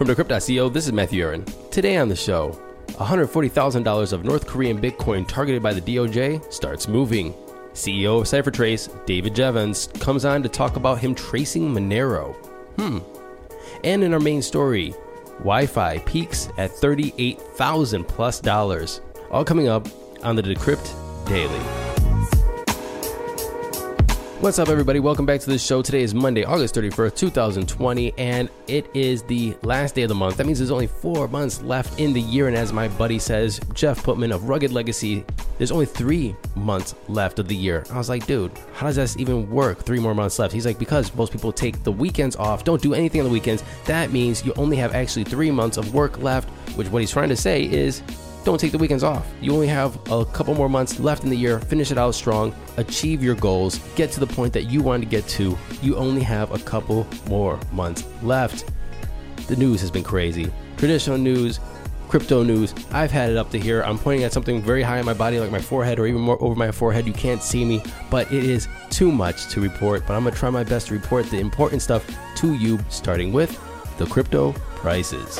From Decrypt.co, this is Matthew Aaron. Today on the show, $140,000 of North Korean Bitcoin targeted by the DOJ starts moving. CEO of CipherTrace, David Jevans, comes on to talk about him tracing Monero. Hmm. And in our main story, YFI peaks at 38,000 plus dollars. All coming up on the Decrypt Daily. What's up, everybody? Welcome back to the show. Today is Monday, August 31st, 2020, and it is the last day of the month. That means there's only four months left in the year. And as my buddy says, Jeff Putman of Rugged Legacy, there's only three months left of the year. I was like, dude, how does that even work? Three more months left. He's like, because most people take the weekends off, don't do anything on the weekends. That means you only have actually three months of work left, which what he's trying to say is don't take the weekends off. You only have a couple more months left in the year. Finish it out strong, achieve your goals, get to the point that you want to get to. You only have a couple more months left. The news has been crazy. Traditional news, crypto news. I've had it up to here. I'm pointing at something very high on my body, like my forehead or even more over my forehead. You can't see me, but it is too much to report. But I'm to try my best to report the important stuff to you, starting with the crypto prices.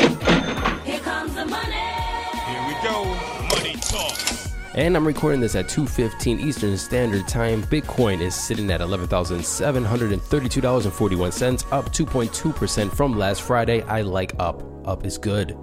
And I'm recording this at 2:15 Eastern Standard Time. Bitcoin is sitting at $11,732.41, up 2.2% from last Friday. I like up. Up is good.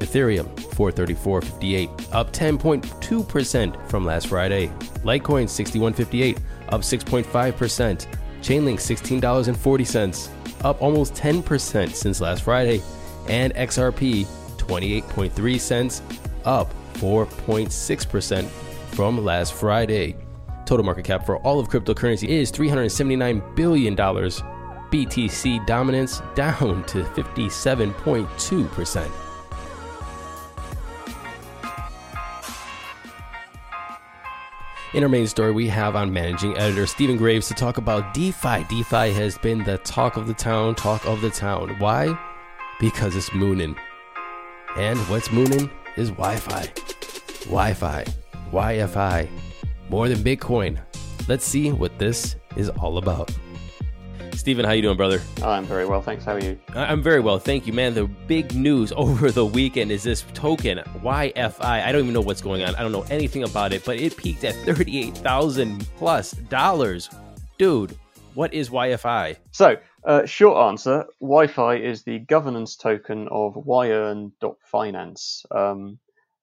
Ethereum 434.58, up 10.2% from last Friday. Litecoin 61.58, up 6.5%. Chainlink $16.40, up almost 10% since last Friday. And XRP 28.3 cents, up 4.6% from last Friday. Total market cap for all of cryptocurrency is $379 billion. BTC dominance down to 57.2%. In our main story, we have on managing editor Stephen Graves to talk about DeFi. DeFi has been the talk of the town, talk of the town. Why? Because it's mooning. And what's mooning is Wi Fi. Wi Fi. YFI. More than Bitcoin. Let's see what this is all about. Stephen, how you doing, brother? Oh, I'm very well, thanks. How are you? I'm very well, thank you, man. The big news over the weekend is this token YFI. I don't even know what's going on. I don't know anything about it, but it peaked at thirty-eight thousand plus dollars. Dude, what is YFI? So, uh, short answer: YFI is the governance token of Yearn.finance, um,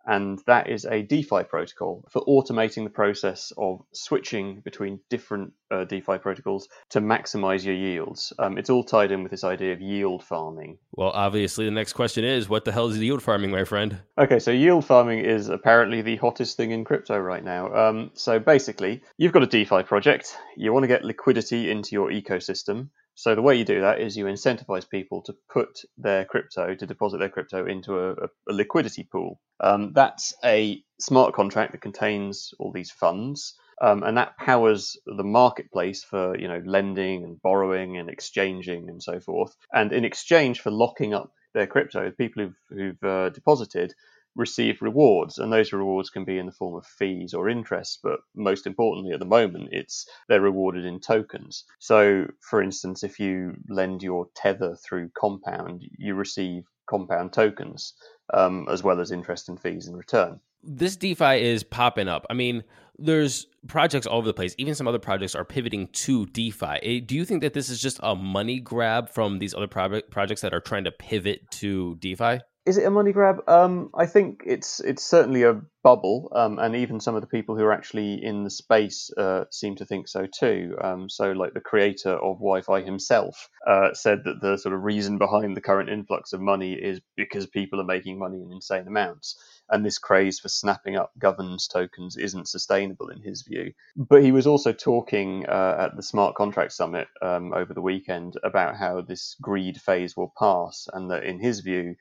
and that is a DeFi protocol for automating the process of switching between different uh, DeFi protocols to maximize your yields. Um, it's all tied in with this idea of yield farming. Well, obviously, the next question is, what the hell is yield farming, my friend? Okay, so yield farming is apparently the hottest thing in crypto right now. Um, so basically, you've got a DeFi project, you want to get liquidity into your ecosystem. So the way you do that is you incentivize people to put their crypto, to deposit their crypto into a, a, liquidity pool. Um, that's a smart contract that contains all these funds. Um, and that powers the marketplace for you know lending and borrowing and exchanging and so forth. And in exchange for locking up their crypto, people who've, who've uh, deposited receive rewards, and those rewards can be in the form of fees or interest. But most importantly, at the moment, it's they're rewarded in tokens. So, for instance, if you lend your tether through Compound, you receive Compound tokens um, as well as interest and fees in return. This DeFi is popping up. I mean, there's projects all over the place. Even some other projects are pivoting to DeFi. Eh, Do you think that this is just a money grab from these other project projects that are trying to pivot to DeFi? Is it a money grab? Um, I think it's it's certainly a bubble, um, and even some of the people who are actually in the space uh, seem to think so too. Um, so, like the creator of YFI himself uh, said that the sort of reason behind the current influx of money is because people are making money in insane amounts. and this craze for snapping up governance tokens isn't sustainable in his view. But he was also talking uh, at the Smart Contract Summit um, over the weekend about how this greed phase will pass, and that in his view,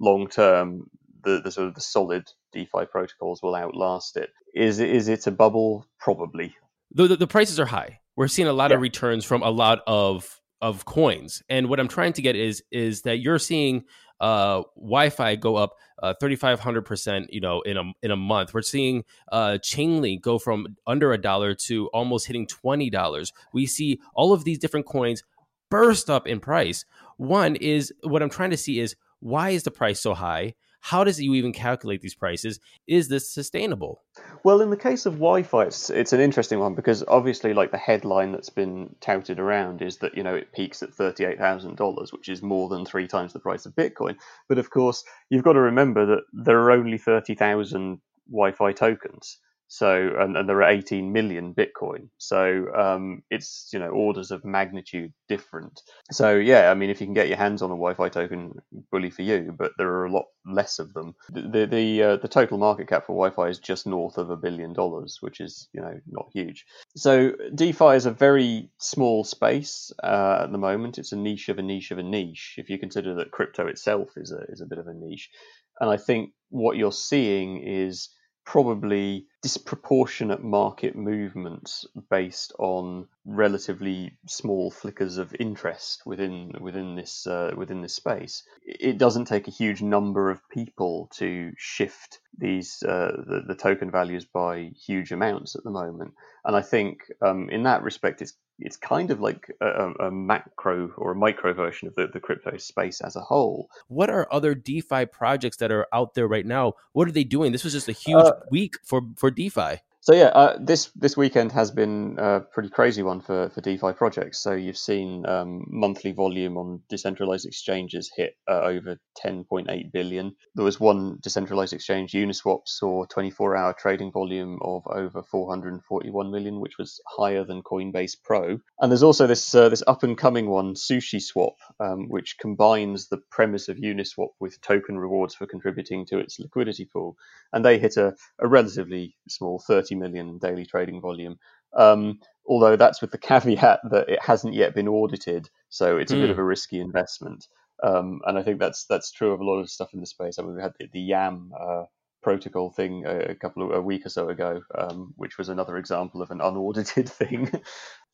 long term, the, the sort of the solid DeFi protocols will outlast it. Is is it a bubble? Probably. The, the, the prices are high. We're seeing a lot Yeah. of returns from a lot of of coins, and what I'm trying to get is is that you're seeing uh, YFI go up uh, 3,500 percent, you know, in a in a month. We're seeing uh, Chainlink go from under a dollar to almost hitting twenty dollars. We see all of these different coins burst up in price. One is what I'm trying to see is why is the price so high? How does you even calculate these prices? Is this sustainable? Well, in the case of YFI, it's, it's an interesting one because obviously, like the headline that's been touted around is that you know it peaks at thirty-eight thousand dollars, which is more than three times the price of Bitcoin. But of course, you've got to remember that there are only thirty thousand YFI tokens. So, and, and there are 18 million Bitcoin. So, um, it's, you know, orders of magnitude different. So, yeah, I mean, if you can get your hands on a YFI token, bully for you, but there are a lot less of them. The, the, the, uh, the total market cap for YFI is just north of a billion dollars, which is, you know, not huge. So, DeFi is a very small space uh, at the moment. It's a niche of a niche of a niche. If you consider that crypto itself is a, is a bit of a niche. And I think what you're seeing is probably disproportionate market movements based on relatively small flickers of interest within within this uh, within this space. It doesn't take a huge number of people to shift these uh, the, the token values by huge amounts at the moment, and I think um, in that respect, it's it's kind of like a, a macro or a micro version of the, the crypto space as a whole. What are other DeFi projects that are out there right now? What are they doing? This was just a huge Uh, week for for DeFi. So yeah, uh, this this weekend has been a pretty crazy one for, for DeFi projects. So you've seen um, monthly volume on decentralized exchanges hit uh, over 10.8 billion. There was one decentralized exchange, Uniswap, saw 24-hour trading volume of over 441 million, which was higher than Coinbase Pro. And there's also this uh, this up and coming one, Sushi Swap, um, which combines the premise of Uniswap with token rewards for contributing to its liquidity pool, and they hit a, a relatively small 30 million in daily trading volume. Um, although that's with the caveat that it hasn't yet been audited, so it's a bit Hmm. of a risky investment. Um, and I think that's that's true of a lot of stuff in the space. I mean, we had the, the Yam uh, protocol thing a, a couple of a week or so ago, um, which was another example of an unaudited thing.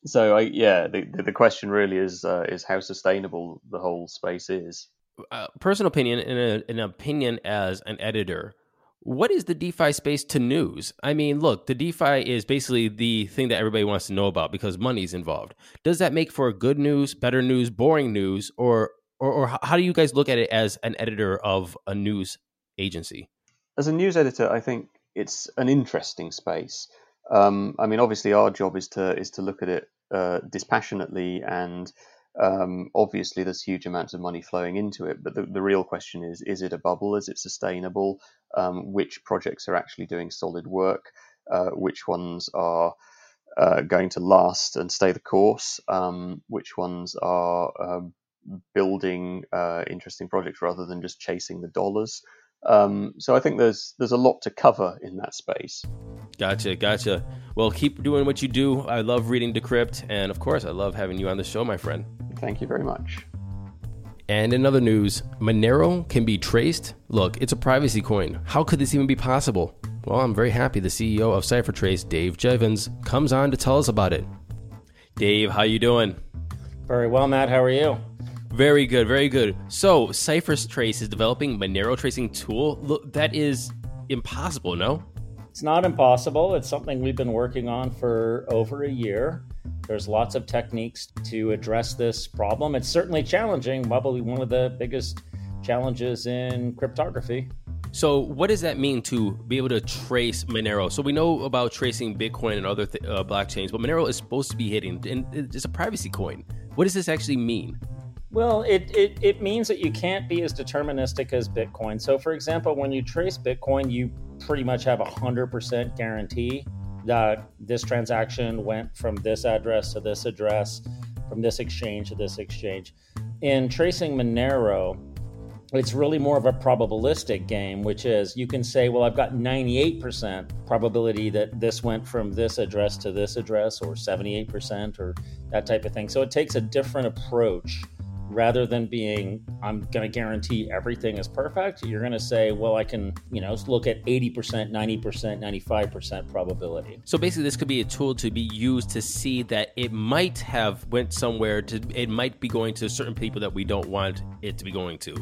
so I, yeah, the, the question really is uh, is how sustainable the whole space is. Uh, personal opinion, and a, an opinion as an editor. What is the DeFi space to news? I mean, look, the DeFi is basically the thing that everybody wants to know about because money's involved. Does that make for good news, better news, boring news, or or, or how do you guys look at it as an editor of a news agency? as a news editor, I think it's an interesting space. Um, I mean, obviously, our job is to is to look at it uh, dispassionately, and um, obviously, there's huge amounts of money flowing into it. But the, the real question is: is it a bubble? Is it sustainable? Um, which projects are actually doing solid work? Uh, which ones are uh, going to last and stay the course? Um, which ones are um, building uh, interesting projects rather than just chasing the dollars? Um, so I think there's there's a lot to cover in that space. Gotcha, gotcha. Well, keep doing what you do. I love reading Decrypt, and of course, I love having you on the show, my friend. Thank you very much. And in other news, Monero can be traced. Look, it's a privacy coin. How could this even be possible? Well, I'm very happy the CEO of CipherTrace, Dave Jevans, comes on to tell us about it. Dave, how you doing? Very well, Matt. How are you? Very good, very good. So, CipherTrace is developing Monero tracing tool. Look, that is impossible, no? It's not impossible. It's something we've been working on for over a year. There's lots of techniques to address this problem. It's certainly challenging, probably one of the biggest challenges in cryptography. So, what does that mean to be able to trace Monero? So, we know about tracing Bitcoin and other th- uh, blockchains, but Monero is supposed to be hitting, and it's a privacy coin. What does this actually mean? Well, it, it, it means that you can't be as deterministic as Bitcoin. So, for example, when you trace Bitcoin, you pretty much have a 100% guarantee that this transaction went from this address to this address, from this exchange to this exchange. In tracing Monero, it's really more of a probabilistic game, which is you can say, well, I've got 98% probability that this went from this address to this address, or 78%, or that type of thing. So it takes a different approach rather than being i'm going to guarantee everything is perfect you're going to say well i can you know look at 80% 90% 95% probability So basically, this could be a tool to be used to see that it might have went somewhere. To it might be going to certain people that we don't want it to be going to,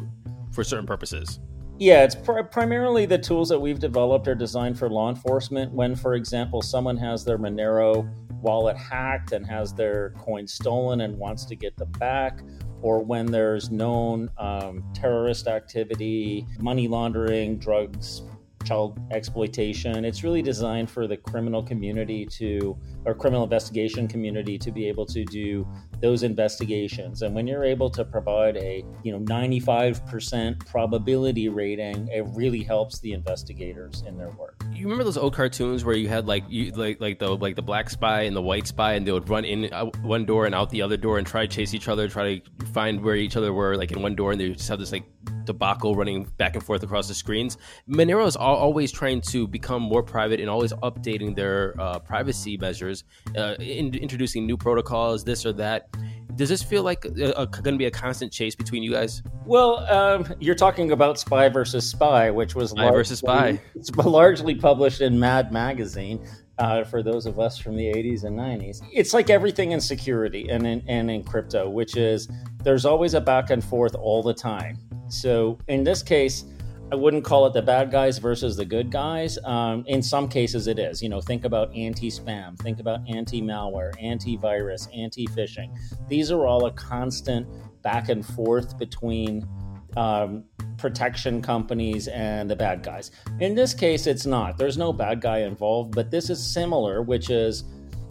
for certain purposes. Yeah, it's pr- primarily the tools that we've developed are designed for law enforcement. When, for example, someone has their Monero wallet hacked and has their coin stolen and wants to get them back, or when there's known um, terrorist activity, money laundering, drugs, child exploitation. It's really designed for the criminal community to, or criminal investigation community to be able to do those investigations. And when you're able to provide a, you know, 95% probability rating, it really helps the investigators in their work. You remember those old cartoons where you had like you like like the like the black spy and the white spy, and they would run in uh, one door and out the other door and try to chase each other, try to find where each other were, like in one door, and they just have this like debacle running back and forth across the screens. Monero is always trying to become more private and always updating their uh, privacy measures, uh, in, introducing new protocols, this or that. Does this feel like going to be a constant chase between you guys? Well, um, you're talking about Spy versus Spy, which was Spy versus Spy. It's largely published in Mad Magazine. Uh, for those of us from the 80s and 90s, it's like everything in security and in, and in crypto, which is there's always a back and forth all the time. So in this case, I wouldn't call it the bad guys versus the good guys. Um, in some cases, it is. You know, think about anti-spam, think about anti-malware, anti-virus, anti-phishing. These are all a constant back and forth between um, protection companies and the bad guys. In this case, it's not. There's no bad guy involved, but this is similar, which is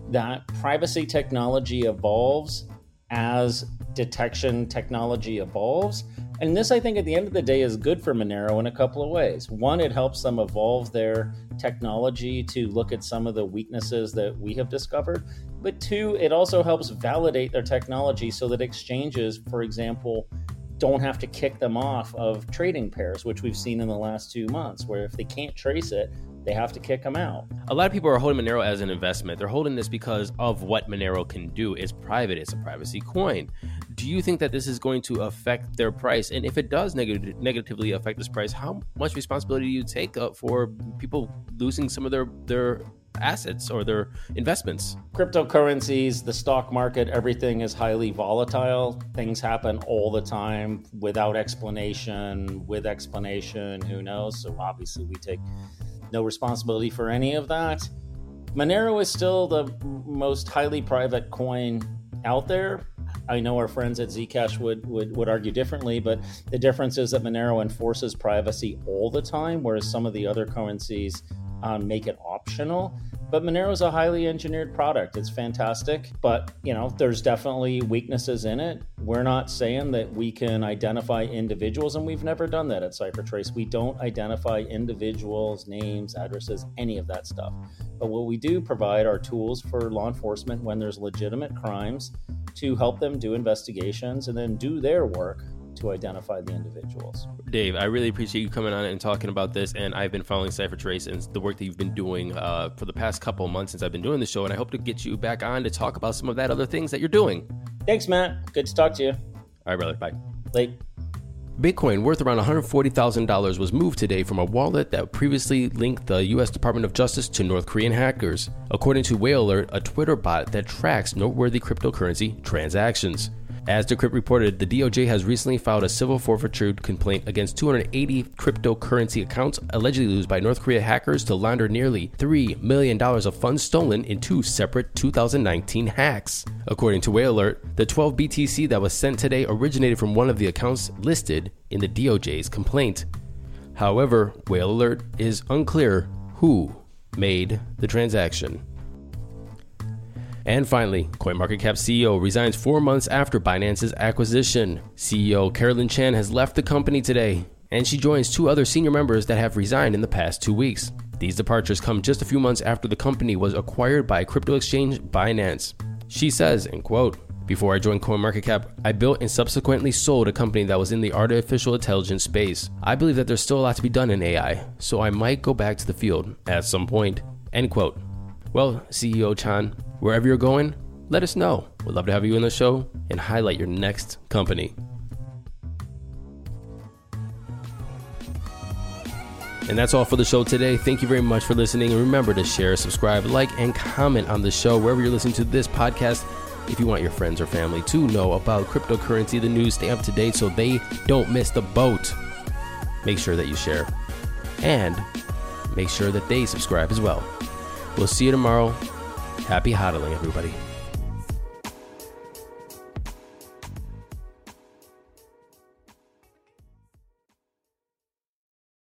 that privacy technology evolves as detection technology evolves. And this, I think, at the end of the day, is good for Monero in a couple of ways. One, it helps them evolve their technology to look at some of the weaknesses that we have discovered. But two, it also helps validate their technology so that exchanges, for example, don't have to kick them off of trading pairs, which we've seen in the last two months, where if they can't trace it, they have to kick them out. A lot of people are holding Monero as an investment. They're holding this because of what Monero can do. It's private, it's a privacy coin. Do you think that this is going to affect their price? And if it does neg- negatively affect this price, how much responsibility do you take up for people losing some of their, their assets or their investments? Cryptocurrencies, the stock market, everything is highly volatile. Things happen all the time without explanation, with explanation, who knows? So obviously, we take no responsibility for any of that. Monero is still the most highly private coin out there. I know our friends at Zcash would, would, would argue differently, but the difference is that Monero enforces privacy all the time, whereas some of the other currencies um, make it optional. But Monero is a highly engineered product. It's fantastic, but you know there's definitely weaknesses in it. We're not saying that we can identify individuals, and we've never done that at CipherTrace. We don't identify individuals, names, addresses, any of that stuff. But what we do provide are tools for law enforcement when there's legitimate crimes to help them do investigations and then do their work to identify the individuals. Dave, I really appreciate you coming on and talking about this. And I've been following CipherTrace and the work that you've been doing uh, for the past couple of months since I've been doing the show. And I hope to get you back on to talk about some of that other things that you're doing. Thanks, Matt. Good to talk to you. All right, brother. Bye. Late. Bitcoin, worth around $140,000, was moved today from a wallet that previously linked the U.S. Department of Justice to North Korean hackers, according to Whale Alert, a Twitter bot that tracks noteworthy cryptocurrency transactions. As Decrypt reported, the DOJ has recently filed a civil forfeiture complaint against 280 cryptocurrency accounts allegedly used by North Korea hackers to launder nearly $3 million of funds stolen in two separate 2019 hacks. According to Whale Alert, the 12 BTC that was sent today originated from one of the accounts listed in the DOJ's complaint. However, Whale Alert is unclear who made the transaction. And finally, CoinMarketCap CEO resigns four months after Binance's acquisition. CEO Carylyne Chan has left the company today, and she joins two other senior members that have resigned in the past two weeks. These departures come just a few months after the company was acquired by crypto exchange Binance. She says, in quote, Before I joined CoinMarketCap, I built and subsequently sold a company that was in the artificial intelligence space. I believe that there's still a lot to be done in AI, so I might go back to the field at some point. End quote. Well, CEO Chan, wherever you're going, let us know. We'd love to have you in the show and highlight your next company. And that's all for the show today. Thank you very much for listening. And remember to share, subscribe, like, and comment on the show wherever you're listening to this podcast. If you want your friends or family to know about cryptocurrency, the news, stay up to date so they don't miss the boat, make sure that you share. And make sure that they subscribe as well. We'll see you tomorrow. Happy hodling, everybody.